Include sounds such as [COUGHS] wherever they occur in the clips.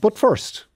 But first.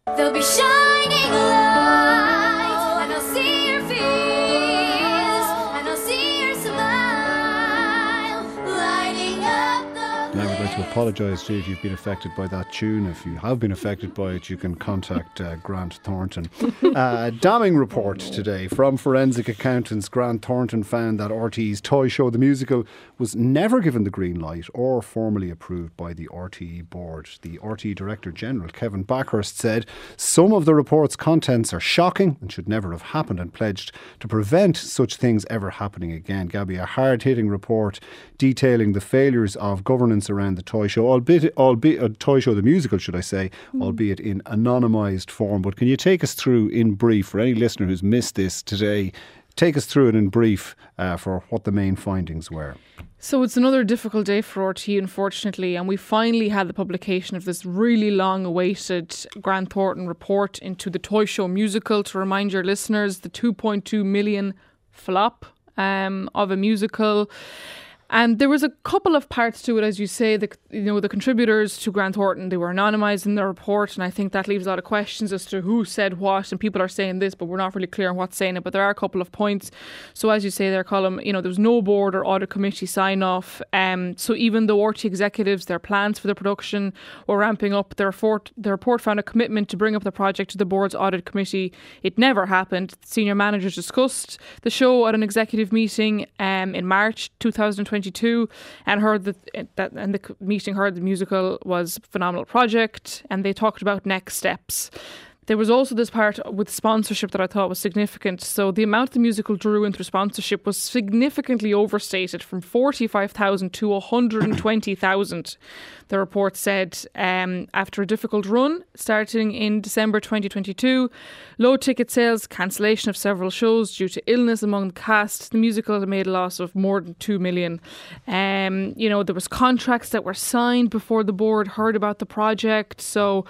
Apologise to you if you've been affected by that tune. If you have been affected by it, you can contact uh, Grant Thornton. [LAUGHS] uh, damning report today from forensic accountants. Grant Thornton found that RTE's Toy Show, the musical, was never given the green light or formally approved by the RTE board. The RTE Director General, Kevin Bakhurst, said some of the report's contents are shocking and should never have happened and pledged to prevent such things ever happening again. Gabby, a hard hitting report detailing the failures of governance around the toy show, albeit, albeit a toy show, the musical, should I say, albeit in anonymised form. But can you take us through in brief for any listener who's missed this today? Take us through it in brief uh, for what the main findings were. So it's another difficult day for RT, unfortunately, and we finally had the publication of this really long awaited Grant Thornton report into the Toy Show musical. To remind your listeners, the 2.2 million flop um, of a musical. And there was a couple of parts to it, as you say. The you know the contributors to Grant Thornton they were anonymised in their report, and I think that leaves a lot of questions as to who said what. And people are saying this, but we're not really clear on what's saying it. But there are a couple of points. So as you say there, Colin, you know there was no board or audit committee sign off. Um, so even though RT executives their plans for the production were ramping up, their report their report found a commitment to bring up the project to the board's audit committee. It never happened. Senior managers discussed the show at an executive meeting um, in March 2022 and heard that, that and the meeting heard the musical was phenomenal project and they talked about next steps. There was also this part with sponsorship that I thought was significant. So the amount the musical drew in through sponsorship was significantly overstated from 45,000 to 120,000. The report said um, after a difficult run starting in December 2022, low ticket sales, cancellation of several shows due to illness among the cast, the musical made a loss of more than 2 million. Um, you know, there was contracts that were signed before the board heard about the project. So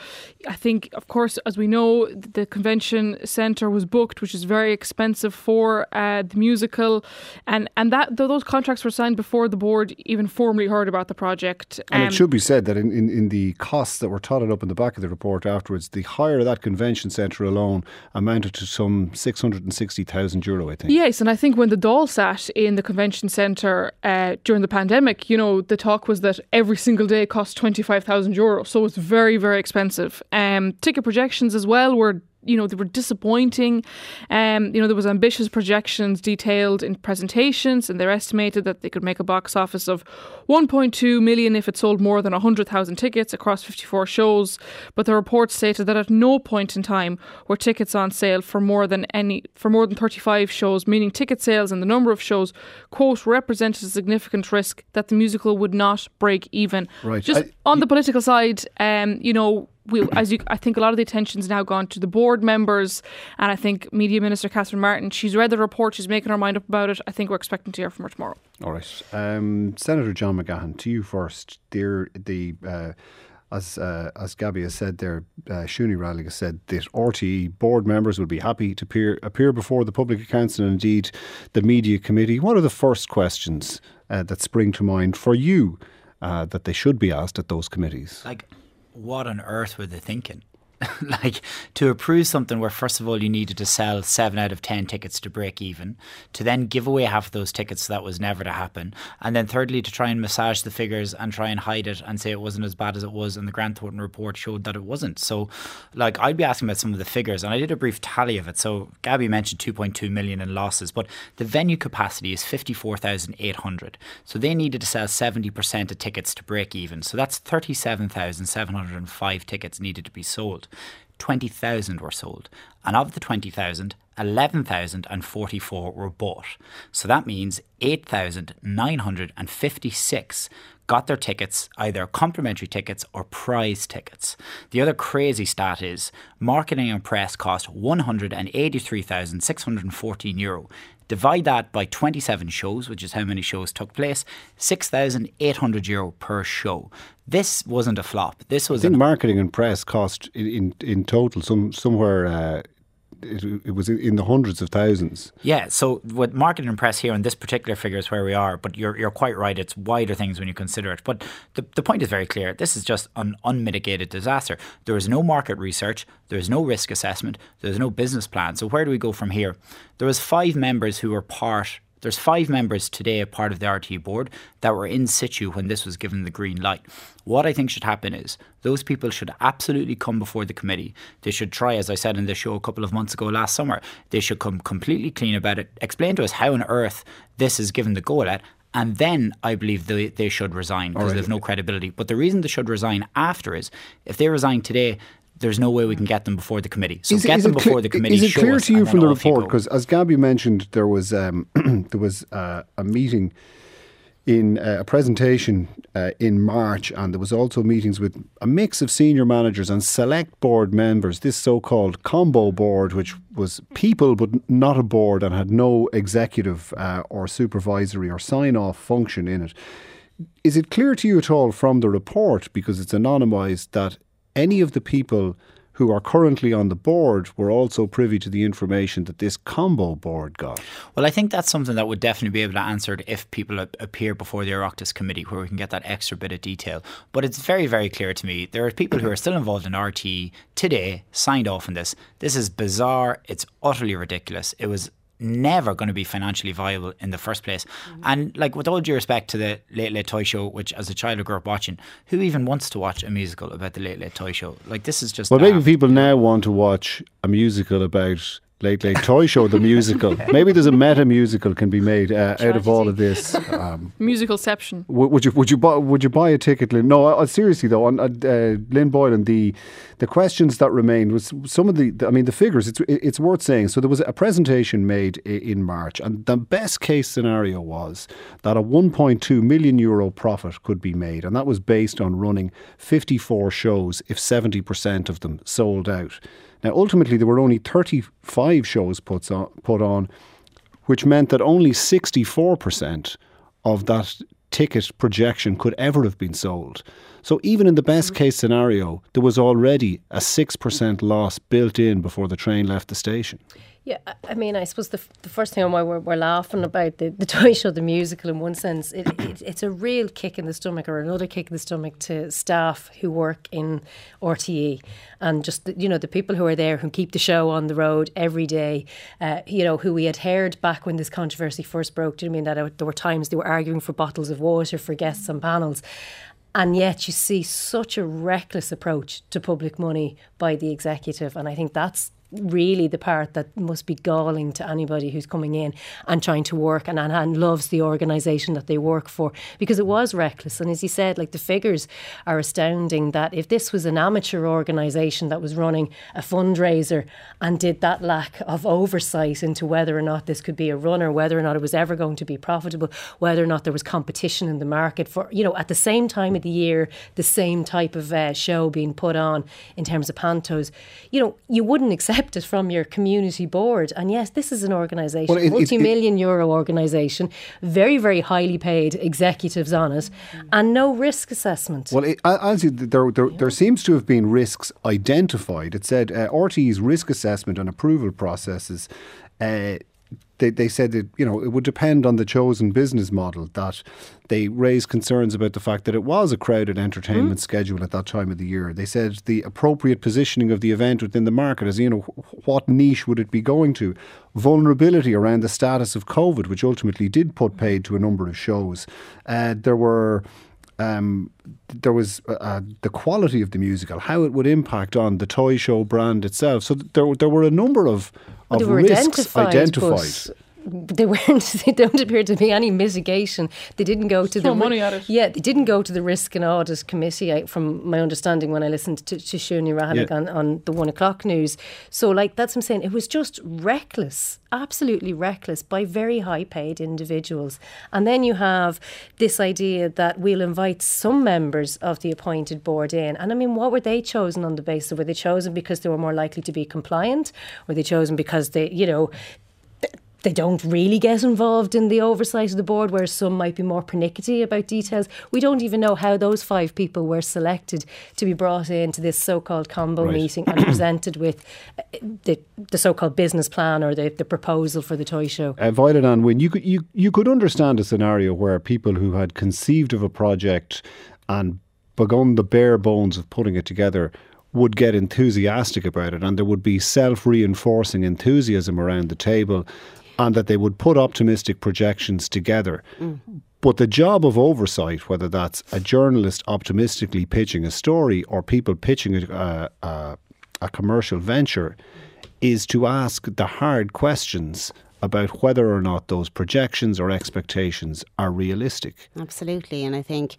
I think, of course, as we know, the convention centre was booked, which is very expensive for uh, the musical. And, and that those contracts were signed before the board even formally heard about the project. And Um, it should be said that in, in, in the costs that were totted up in the back of the report afterwards, the hire of that convention centre alone amounted to some 660,000 euro, I think. Yes, and I think when the Dáil sat in the convention centre uh, during the pandemic, you know, the talk was that every single day cost 25,000 euros. So it's very, very expensive. Um, ticket projections as well were you know they were disappointing. Um you know there was ambitious projections detailed in presentations and they're estimated that they could make a box office of 1.2 million if it sold more than 100,000 tickets across 54 shows. But the report stated that at no point in time were tickets on sale for more than any for more than 35 shows meaning ticket sales and the number of shows quote represented a significant risk that the musical would not break even. Right. just I- on the political side um you know we, as you, I think a lot of the attention's now gone to the board members, and I think Media Minister Catherine Martin. She's read the report. She's making her mind up about it. I think we're expecting to hear from her tomorrow. All right. Um, Senator John McGahon, to you first. Dear, the uh, as uh, as Gabby has said there, uh, Siún Ní Raghallaigh has said that RTE board members would be happy to appear appear before the Public Accounts and indeed the Media Committee. What are the first questions uh, that spring to mind for you uh, that they should be asked at those committees? like what on earth were they thinking [LAUGHS] like to approve something where first of all you needed to sell seven out of ten tickets to break even to then give away half of those tickets so that was never to happen. And then thirdly to try and massage the figures and try and hide it and say it wasn't as bad as it was and the Grant Thornton report showed that it wasn't. So like I'd be asking about some of the figures and I did a brief tally of it. So Gabby mentioned 2.2 million in losses but the venue capacity is 54,800 so they needed to sell 70% of tickets to break even. So that's 37,705 tickets needed to be sold 20,000 were sold. And of the 20,000, 11,044 were bought. So that means 8,956 got their tickets, either complimentary tickets or prize tickets. The other crazy stat is marketing and press cost 183,614 euro. Divide that by 27 shows, which is how many shows took place, 6,800 euro per show. This wasn't a flop. This was. I think marketing and press cost in, in, in total some somewhere uh, it, it was in the hundreds of thousands. Yeah, so with market and press here on this particular figure is where we are, but you're you're quite right. It's wider things when you consider it. But the, the point is very clear. This is just an unmitigated disaster. There is no market research, there is no risk assessment, there's no business plan. So where do we go from here? There was five members who were part there's five members today, a part of the RTE board, that were in situ when this was given the green light. What I think should happen is those people should absolutely come before the committee. They should try, as I said in the show a couple of months ago last summer, they should come completely clean about it, explain to us how on earth this is given the go at, and then I believe they, they should resign because right. they have no credibility. But the reason they should resign after is if they resign today, there's no way we can get them before the committee. So Is it- get is them before clear- the committee. Is it clear to you from the report? Because as Gabby mentioned, there was um, [CLEARS THROAT] there was uh, a meeting in uh, a presentation uh, in March, and there was also meetings with a mix of senior managers and select board members. This so-called combo board, which was people but not a board and had no executive uh, or supervisory or sign-off function in it. Is it clear to you at all from the report, because it's anonymised, that any of the people who are currently on the board were also privy to the information that this combo board got? Well, I think that's something that would definitely be able to answer if people appear before the Oireachtas committee, where we can get that extra bit of detail. But it's very, very clear to me there are people who are still involved in RT today, signed off on this. This is bizarre. It's utterly ridiculous. It was never going to be financially viable in the first place. Mm-hmm. And like with all due respect to the Late Late Toy Show, which as a child I grew up watching, who even wants to watch a musical about the Late Late Toy Show? Like this is just Well, maybe people now want to watch a musical about Late Late Toy Show, the musical. [LAUGHS] Maybe there's a meta musical can be made uh, out of all of this. Um, [LAUGHS] Musicalception. Would would you would you buy would you buy a ticket? Lynn? No, uh, seriously though. On uh, uh, Lynn Boylan, the the questions that remained was some of the. the- I mean, the figures. It's it's worth saying. So there was a presentation made in March, and the best case scenario was that a 1.2 million euro profit could be made, and that was based on running 54 shows if 70 percent of them sold out. Now, ultimately, there were only 35 shows put on, put on which meant that only 64% of that ticket projection could ever have been sold. So even in the best mm-hmm. case scenario, there was already a 6% loss built in before the train left the station. Yeah, I- mean, I suppose the, f- the first thing on why we're, we're laughing about the, the [LAUGHS] toy show, the musical, in one sense, it, it, it's a real kick in the stomach or another kick in the stomach to staff who work in RTE and just, the, you know, the people who are there who keep the show on the road every day, uh, you know, who we had heard back when this controversy first broke. Do you I mean that there were times they were arguing for bottles of water for guests on panels? And yet you see such a reckless approach to public money by the executive. And I think that's really the part that must be galling to anybody who's coming in and trying to work and, and, and loves the organisation that they work for because it was reckless. And as you said, like the figures are astounding that if this was an amateur organisation that was running a fundraiser and did that lack of oversight into whether or not this could be a runner, whether or not it was ever going to be profitable, whether or not there was competition in the market for, you know, at the same time of the year, the same type of uh, show being put on in terms of pantos, you know, you wouldn't accept it from your community board. And yes, this is an organisation, Well, it- it- multi million euro organisation, very, very highly paid executives on it, and no risk assessment. Well, it, as you, there, there, there seems to have been risks identified. It said uh, RTE's risk assessment and approval processes. Uh, they, they said that you know it would depend on the chosen business model. That they raised concerns about the fact that it was a crowded entertainment schedule at that time of the year. They said the appropriate positioning of the event within the market, as you know, what niche would it be going to? Vulnerability around the status of COVID, which ultimately did put paid to a number of shows. Uh, there were um, there was uh, uh, the quality of the musical, how it would impact on the toy show brand itself. So there, there were a number of, of risks identified, identified. But they weren't. [LAUGHS] They don't appear to be any mitigation. They didn't go to the throw money at it. Yeah, they didn't go to the risk and audit committee. I, from my understanding, when I listened to, to Siún Ní Raghallaigh Yeah. on, on the one o'clock news, so like that's what I'm saying. It was just reckless, absolutely reckless by very high paid individuals. And then you have this idea that we'll invite some members of the appointed board in. And I mean, what were they chosen on the basis? of? Were they chosen because they were more likely to be compliant? Were they chosen because they, you know? They don't really get involved in the oversight of the board, whereas some might be more pernickety about details. We don't even know how those five people were selected to be brought into this so-called combo Right. meeting and presented with uh, the, the so-called business plan or the, the proposal for the toy show. Uh, Violet-Anne Wynne, you could you you could understand a scenario where people who had conceived of a project and begun the bare bones of putting it together would get enthusiastic about it, and there would be self-reinforcing enthusiasm around the table, and that they would put optimistic projections together. But the job of oversight, whether that's a journalist optimistically pitching a story or people pitching a, a, a, a commercial venture, is to ask the hard questions about whether or not those projections or expectations are realistic. Absolutely. And I think,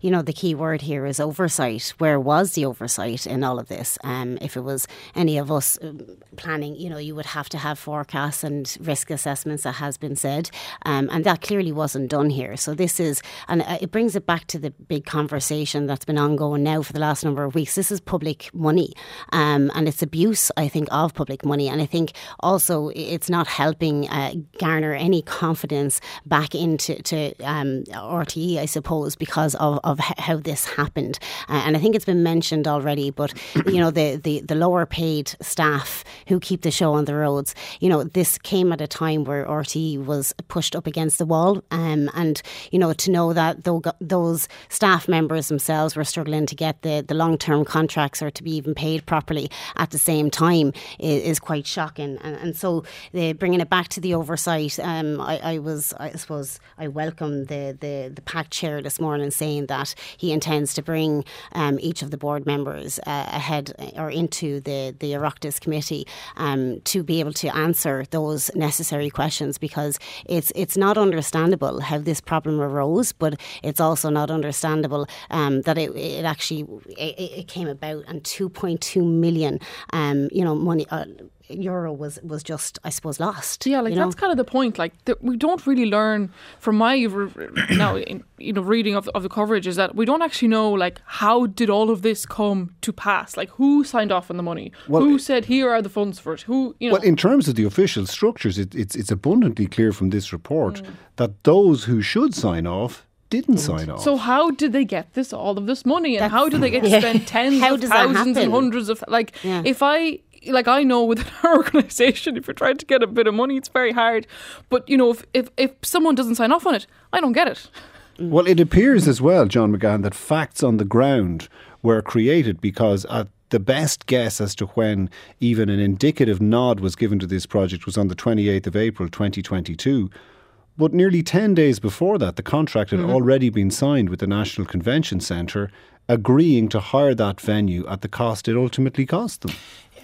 you know, the key word here is oversight. Where was the oversight in all of this? Um, if it was any of us um, planning, you know, you would have to have forecasts and risk assessments, that has been said. Um, and that clearly wasn't done here. So this is, and uh, it brings it back to the big conversation that's been ongoing now for the last number of weeks. This is public money um, and it's abuse, I think, of public money. And I think also it's not helping uh, garner any confidence back into to, um, RTE, I suppose, because of, of how this happened. Uh, and I think it's been mentioned already, but [COUGHS] you know the, the the lower paid staff who keep the show on the roads. You know this came at a time where RTE was pushed up against the wall, um, and you know to know that those staff members themselves were struggling to get the, the long term contracts or to be even paid properly at the same time is, is quite shocking. And, and so the, bringing it back to the oversight, um, I, I was I suppose I welcome the the the PAC chair this morning saying that he intends to bring um, each of the board members uh, ahead or into the the Oireachtas committee um, to be able to answer those necessary questions because it's it's not understandable how this problem arose, but it's also not understandable um, that it, it actually it, it came about and 2.2 million um, you know money. Uh, euro was was just I suppose lost. Yeah, like you know? that's kind of the point. Like that we don't really learn from my re- now in, you know reading of, of the coverage is that we don't actually know like how did all of this come to pass? Like who signed off on the money? Well, who said here are the funds for it? Who you know? Well, in terms of the official structures, it, it's it's abundantly clear from this report mm. that those who should sign off didn't sign off. so how did they get this all of this money and That's- how do they get to [LAUGHS] Yeah. spend tens How of thousands and hundreds of like Yeah. if I like I know within [LAUGHS] our organization if you're trying to get a bit of money it's very hard but you know if if, if someone doesn't sign off on it I don't get it [LAUGHS] Well, it appears as well, John McGahon, that facts on the ground were created because at the best guess as to when even an indicative nod was given to this project was on the 28th of April 2022. But nearly 10 days before that, the contract had mm-hmm. already been signed with the National Convention Centre, agreeing to hire that venue at the cost it ultimately cost them.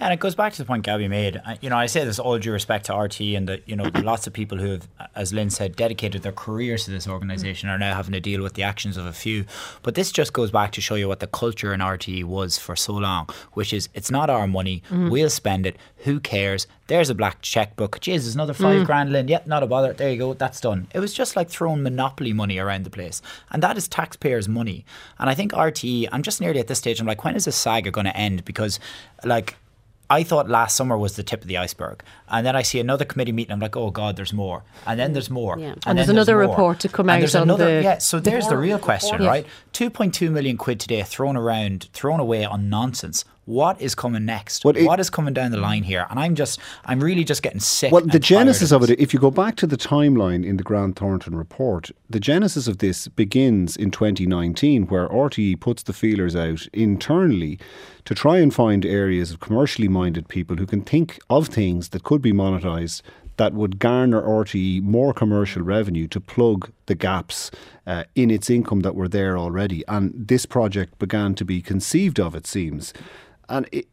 Yeah, and it goes back to the point Gabby made. I- You know, I say this all due respect to RT and the you know lots of people who have, as Lynn said, dedicated their careers to this organisation are now having to deal with the actions of a few. But this just goes back to show you what the culture in RT was for so long, which is it's not our money, mm-hmm. we'll spend it. Who cares? There's a black checkbook. Jeez, there's another five mm. grand, Lynn. Yep, not a bother. There you go. That's done. It was just like throwing monopoly money around the place, and that is taxpayers' money. And I think RT, I'm just nearly at this stage. I'm like, when is this saga going to end? Because, like. I thought last summer was the tip of the iceberg, and then I see another committee meeting. I'm like, oh god, there's more, and then there's more, Yeah. And there's then another report to come And out there's on another, the- yeah. So there's the real question, right? 2.2 million quid today thrown around, thrown away on nonsense. What is coming next? Well, it- what is coming down the line here? And I'm just, I'm really just getting sick. Well, the genesis of it, if you go back to the timeline in the Grant Thornton report, the genesis of this begins in 2019, where RTE puts the feelers out internally to try and find areas of commercially minded people who can think of things that could be monetized that would garner RTE more commercial revenue to plug the gaps uh, in its income that were there already. And this project began to be conceived of, it seems. And it,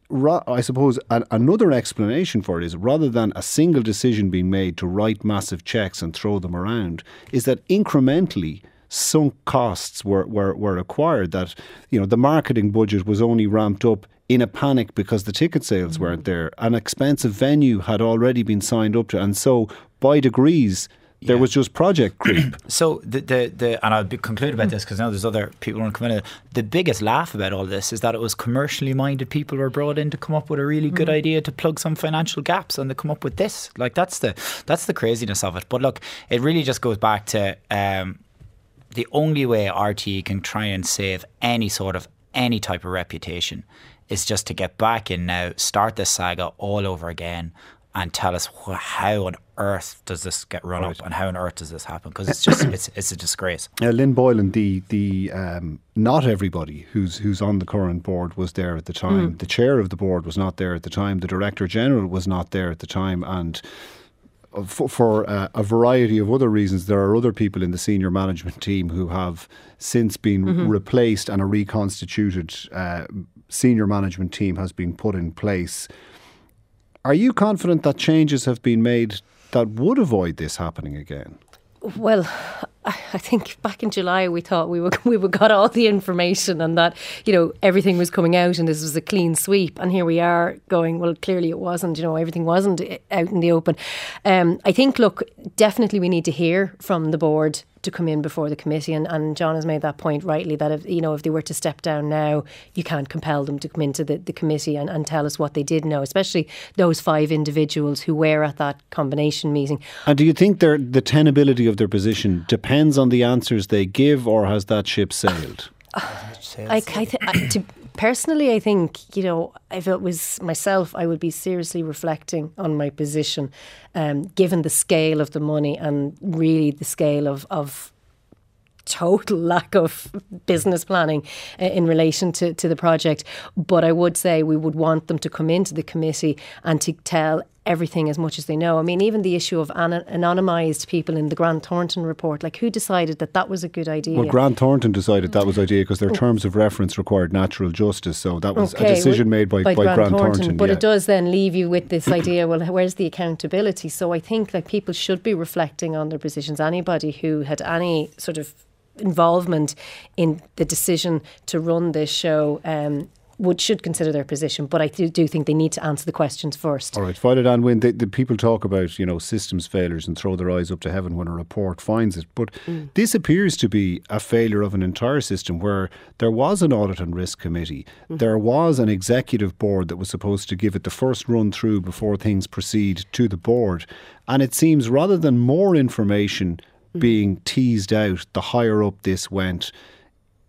I suppose an, another explanation for it is rather than a single decision being made to write massive checks and throw them around, is that incrementally sunk costs were, were, were acquired. That you know the marketing budget was only ramped up in a panic because the ticket sales Mm-hmm. weren't there. An expensive venue had already been signed up to, and so by degrees There was just project creep. [CLEARS THROAT] So the the, the and I'll be conclude about this because now there's other people want to come in. The biggest laugh about all this is that it was commercially minded people were brought in to come up with a really good idea to plug some financial gaps, and they come up with this. Like that's the that's the craziness of it. But look, it really just goes back to um, the only way RTE can try and save any sort of any type of reputation is just to get back in now, start this saga all over again, and tell us wh- how on earth does this get run up and how on earth does this happen? Because it's just it's it's a disgrace. [CLEARS THROAT] Uh, Lynn Boylan, the the um, not everybody who's who's on the current board was there at the time. The chair of the board was not there at the time. The director general was not there at the time, and uh, for, for uh, a variety of other reasons, there are other people in the senior management team who have since been replaced, and a reconstituted uh, senior management team has been put in place. Are you confident that changes have been made that would avoid this happening again? Well, I think back in July we thought we were [LAUGHS] we were got all the information and that you know everything was coming out and this was a clean sweep. And here we are going well clearly it wasn't you know everything wasn't out in the open. Um, I think look definitely we need to hear from the board to come in before the committee. And, and John has made that point rightly that if you know if they were to step down now you can't compel them to come into the, the committee and, and tell us what they did know especially those five individuals who were at that combination meeting. And do you think their the tenability of their position depends on the answers they give, or has that ship sailed? I, I th- I, to, personally, I think you know if it was myself, I would be seriously reflecting on my position, um, given the scale of the money and really the scale of of total [LAUGHS] lack of business planning uh, in relation to, to the project. But I would say we would want them to come into the committee and to tell everything as much as they know. I mean, even the issue of an- anonymised people in the Grant Thornton report, like who decided that that was a good idea? Well, Grant Thornton decided that was idea because their terms of reference required natural justice, so that was a decision made by, by, Grant, Thornton. But yeah. it does then leave you with this [CLEARS THROAT] idea, well, where's the accountability? So I think like people should be reflecting on their positions. Anybody who had any sort of involvement in the decision to run this show um, would should consider their position. But I do, do think they need to answer the questions first. All right, Violet-Anne Wynne, the, the people talk about, you know, systems failures and throw their eyes up to heaven when a report finds it. But Mm. this appears to be a failure of an entire system where there was an audit and risk committee. Mm-hmm. There was an executive board that was supposed to give it the first run through before things proceed to the board. And it seems rather than more information Mm. being teased out, the higher up this went,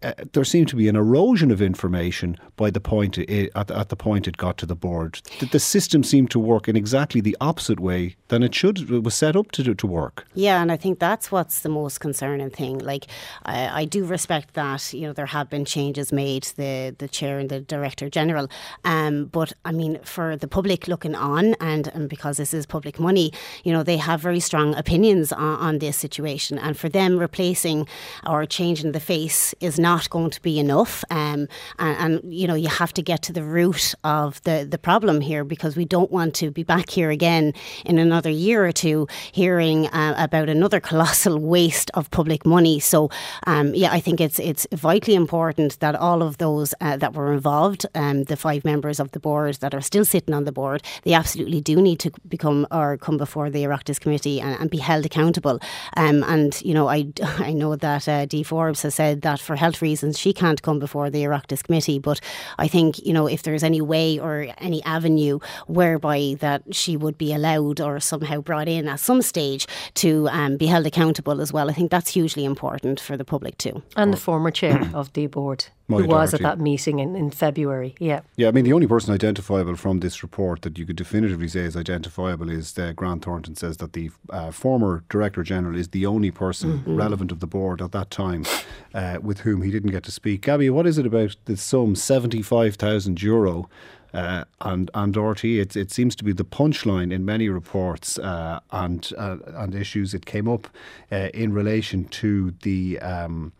uh, there seemed to be an erosion of information by the point it, at, at the point it got to the board. The, the system seemed to work in exactly the opposite way than it should. It was set up to to work. Yeah, and I think that's what's the most concerning thing. Like, I, I do respect that you know there have been changes made, the the chair and the director general. Um, but I mean, for the public looking on, and, and because this is public money, you know, they have very strong opinions on, on this situation, and for them replacing or changing the face is not going to be enough. Um, and, and you know, you have to get to the root of the the problem here because we don't want to be back here again in another year or two hearing uh, about another colossal [LAUGHS] waste of public money. So, um, yeah, I think it's it's vitally important that all of those uh, that were involved, um, the five members of the board that are still sitting on the board, they absolutely do need to become or come before the Oireachtas committee and, and be held accountable. Um, and you know, I [LAUGHS] I know that uh, Forbes has said that for health reasons she can't come before the Oireachtas committee, but I think you know if there's any way or any avenue whereby that she would be allowed or somehow brought in at some stage to um, be held accountable as well, I think that's hugely important for the public too. And the former chair of the board, [CLEARS THROAT] who was at that meeting in, in February. Yeah. Yeah, I mean, the only person identifiable from this report that you could definitively say is identifiable is uh, Grant Thornton says that the uh, former Director General is the only person relevant of the board at that time uh, with whom he didn't get to speak. Gabby, what is it about the sum, 75,000 euro? Uh, and and RT, it, it seems to be the punchline in many reports uh, and uh, and issues. It came up uh, in relation to the um,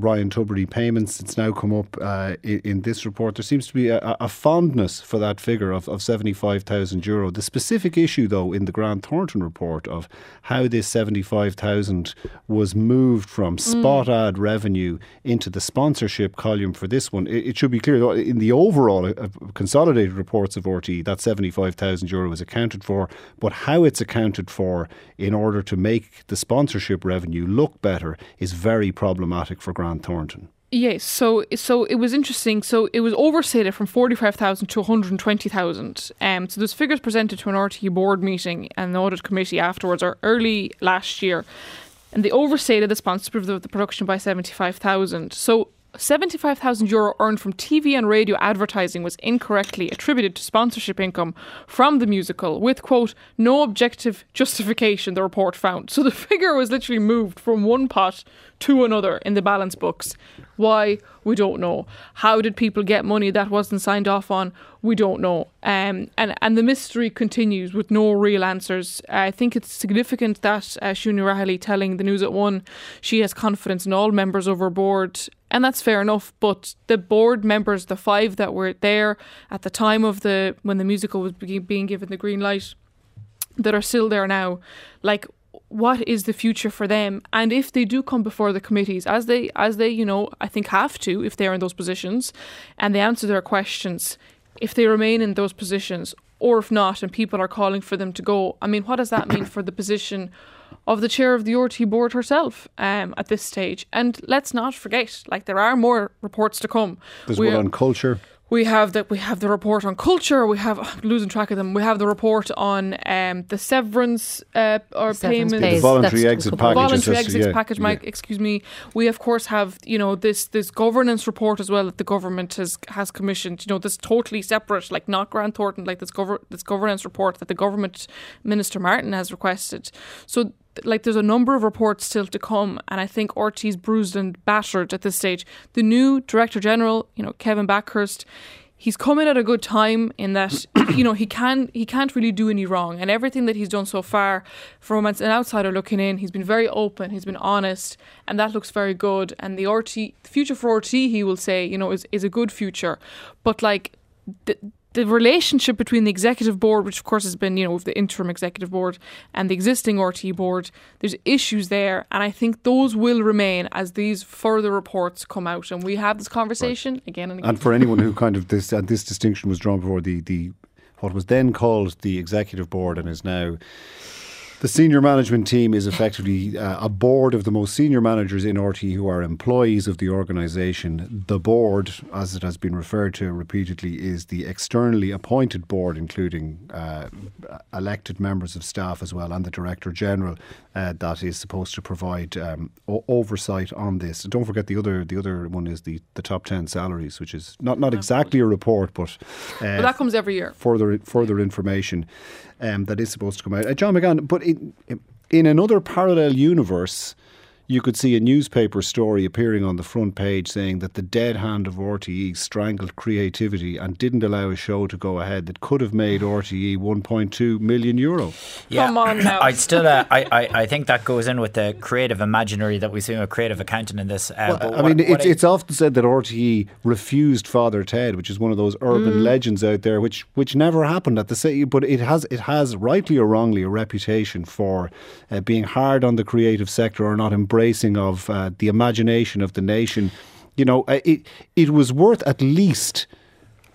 Ryan Tubridy payments. It's now come up uh, in, in this report. There seems to be a, a fondness for that figure of, of 75,000 euro. The specific issue, though, in the Grant Thornton report of how this 75,000 was moved from spot ad revenue into the sponsorship column for this one, it, it should be clear though, in the overall uh, consolidated reports of RT, that 75,000 euro is accounted for, but how it's accounted for in order to make the sponsorship revenue look better is very problematic for Grant Thornton. Yes, so so it was interesting. So it was overstated from forty five thousand to one hundred twenty thousand. Um, so those figures presented to an RTE board meeting and the audit committee afterwards, or early last year, and they overstated the sponsorship of the production by seventy five thousand. So. 75,000 euro earned from TV and radio advertising was incorrectly attributed to sponsorship income from the musical with quote no objective justification the report found. So the [LAUGHS] figure was literally moved from one pot to another in the balance books. Why? We don't know. How did people get money that wasn't signed off on? We don't know. Um, and and the mystery continues with no real answers. I think it's significant that uh, Siún Ní Raghallaigh telling the news at one she has confidence in all members of her board and that's fair enough but the board members the five that were there at the time of the when the musical was be- being given the green light that are still there now like what is the future for them? And if they do come before the committees as they as they you know i think have to if they're in those positions and they answer their questions if they remain in those positions or if not and people are calling for them to go. I mean what does that mean for the position of the chair of the RT board herself um, at this stage? And let's not forget like there are more reports to come. There's We one are- on culture. We have the we have the report on culture. We have I'm losing track of them. We have the report on um, the severance uh, or Severance payments. The voluntary That's exit a couple of- package. voluntary just- exit yeah, package. yeah. Mike, excuse me. We of course have you know this this governance report as well that the government has has commissioned. You know this totally separate, like not Grant Thornton, like this gover- this governance report that the government minister Martin has requested. So. Like there's a number of reports still to come, and I think RT's bruised and battered at this stage. The new director general, you know Kevin Bakhurst, he's coming at a good time in that [COUGHS] you know he can he can't really do any wrong and everything that he's done so far from an outsider looking in he's been very open he's been honest and that looks very good and the RT the future for RT he will say you know is, is a good future but like the, the relationship between the executive board, which of course has been, you know, with the interim executive board and the existing RT board, there's issues there. And I think those will remain as these further reports come out. And we have this conversation again and again. And for anyone who kind of this and this distinction was drawn before the the what was then called the executive board and is now the senior management team is effectively uh, a board of the most senior managers in RT who are employees of the organisation. The board, as it has been referred to repeatedly, is the externally appointed board, including uh, elected members of staff as well, and the director general uh, that is supposed to provide um, o- oversight on this. Don't forget the other the other one is the, the top ten salaries, which is not not exactly a report, but uh, but that comes every year. further further information um, that is supposed to come out. Uh, John McGahon, but in, another parallel universe, you could see a newspaper story appearing on the front page saying that the dead hand of RTE strangled creativity and didn't allow a show to go ahead that could have made RTE 1.2 million euro. Come on [CLEARS THROAT] now. I'd still, uh, I, I, I think that goes in with the creative imaginary that we see with creative accountant in this. Uh, but I what- mean, what it's, I- it's often said that RTE refused Father Ted, which is one of those urban Mm. legends out there, which which never happened at the city. But it has it has rightly or wrongly a reputation for uh, being hard on the creative sector or not embracing of uh, the imagination of the nation. You know, uh, it it was worth at least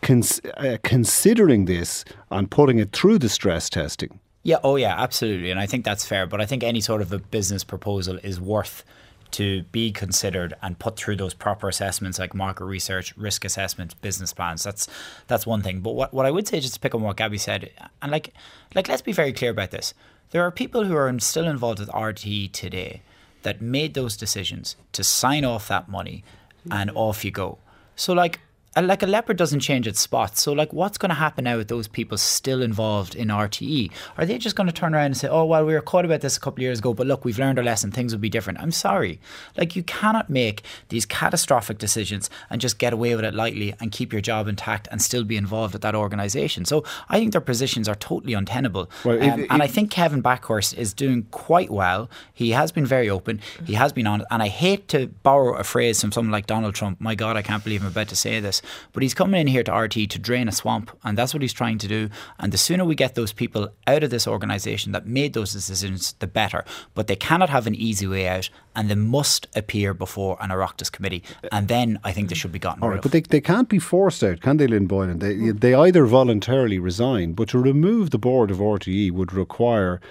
cons- uh, considering this and putting it through the stress testing. Yeah, oh yeah, absolutely. And I think that's fair. But I think any sort of a business proposal is worth to be considered and put through those proper assessments like market research, risk assessment, business plans. That's that's one thing. But what, what I would say, just to pick on what Gabby said, and like like let's be very clear about this. There are people who are still involved with RT today that made those decisions to sign off that money and off you go. So like like a leopard doesn't change its spots. So like what's going to happen now with those people still involved in RTE? Are they just going to turn around and say, "Oh, well, we were caught about this a couple of years ago, but look, we've learned our lesson. Things will be different." I'm sorry. Like you cannot make these catastrophic decisions and just get away with it lightly and keep your job intact and still be involved with that organisation. So I think their positions are totally untenable. Well, if- Um, and I think Kevin Bakhurst is doing quite well. He has been very open. He has been honest. And I hate to borrow a phrase from someone like Donald Trump. My God, I can't believe I'm about to say this. But he's coming in here to RT to drain a swamp. And that's what he's trying to do. And the sooner we get those people out of this organisation that made those decisions, the better. But they cannot have an easy way out. And they must appear before an Oireachtas committee. And then I think they should be gotten All of. but they, they can't be forced out, can they, Lynn Boylan? They, they either voluntarily resign, but to remove the board of RTE would require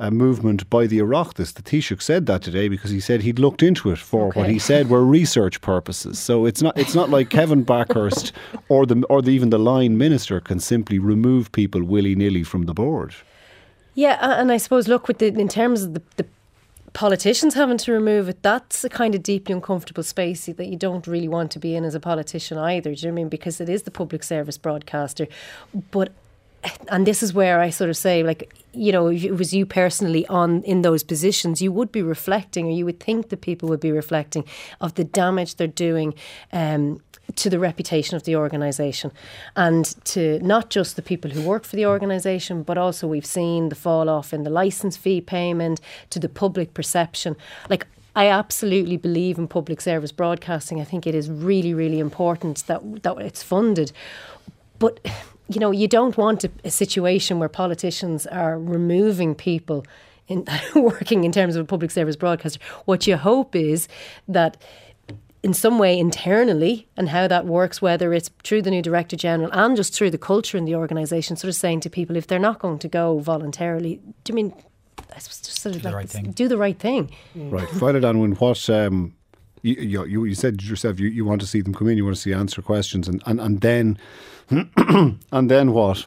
a movement by the Oireachtas. The Taoiseach said that today because he said he'd looked into it for what he said were research purposes. So it's not it's not like [LAUGHS] Kevin Bakhurst or the or the, even the line minister can simply remove people willy nilly from the board. Yeah, and I suppose look with the in terms of the, the politicians having to remove it, that's a kind of deeply uncomfortable space that you don't really want to be in as a politician either. Do you know what I mean? Because it is the public service broadcaster, but and this is where I sort of say, like, you know, if it was you personally on in those positions, you would be reflecting, or you would think that people would be reflecting of the damage they're doing um, to the reputation of the organisation, and to not just the people who work for the organisation, but also we've seen the fall off in the licence fee payment to the public perception. Like, I absolutely believe in public service broadcasting. I think it is really, really important that that it's funded, but you know, you don't want a, a situation where politicians are removing people in [LAUGHS] working in terms of a public service broadcaster. What you hope is that in some way internally and how that works, whether it's through the new director general and just through the culture in the organisation, sort of saying to people if they're not going to go voluntarily, do you mean I suppose just sort of the like right this- thing. do the right thing? Right, Violet-Anne Wynne, what um, you, you, you said yourself you, you want to see them come in, you want to see answer questions, and, and, and then [CLEARS THROAT] and then what?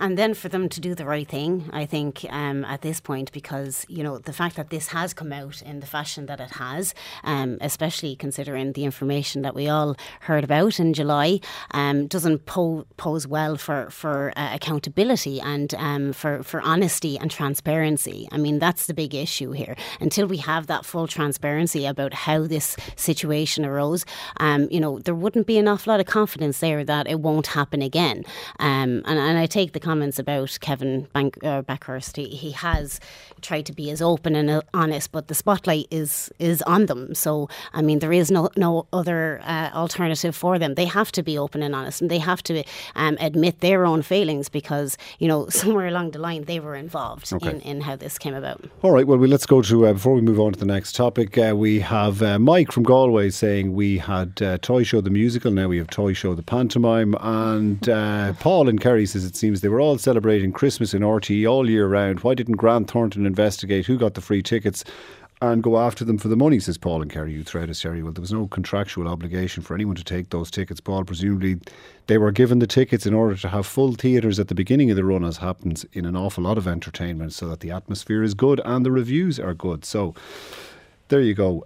And then for them to do the right thing, I think um, at this point, because you know the fact that this has come out in the fashion that it has, um, especially considering the information that we all heard about in July, um, doesn't po- pose well for for uh, accountability and um, for for honesty and transparency. I mean, that's the big issue here. Until we have that full transparency about how this situation arose, um, you know, there wouldn't be an awful lot of confidence there that it won't happen again. Um, and, and I take the comments about Kevin Bank, uh, Bakhurst. He, he has tried to be as open and uh, honest, but the spotlight is is on them. So I mean, there is no no other uh, alternative for them. They have to be open and honest, and they have to um, admit their own failings because you know [LAUGHS] somewhere along the line they were involved Okay. in, in how this came about. All right, well, we, let's go to, uh, before we move on to the next topic, uh, we have uh, Mike from Galway saying we had uh, Toy Show the musical, now we have Toy Show the pantomime, and uh, Paul in Kerry says it seems they were all celebrating Christmas in RTE all year round. Why didn't Grant Thornton investigate who got the free tickets? And go after them for the money, says Paul and Kerry. You thread us, Jerry. Well, there was no contractual obligation for anyone to take those tickets, Paul. Presumably, they were given the tickets in order to have full theatres at the beginning of the run, as happens in an awful lot of entertainment, so that the atmosphere is good and the reviews are good. So, there you go.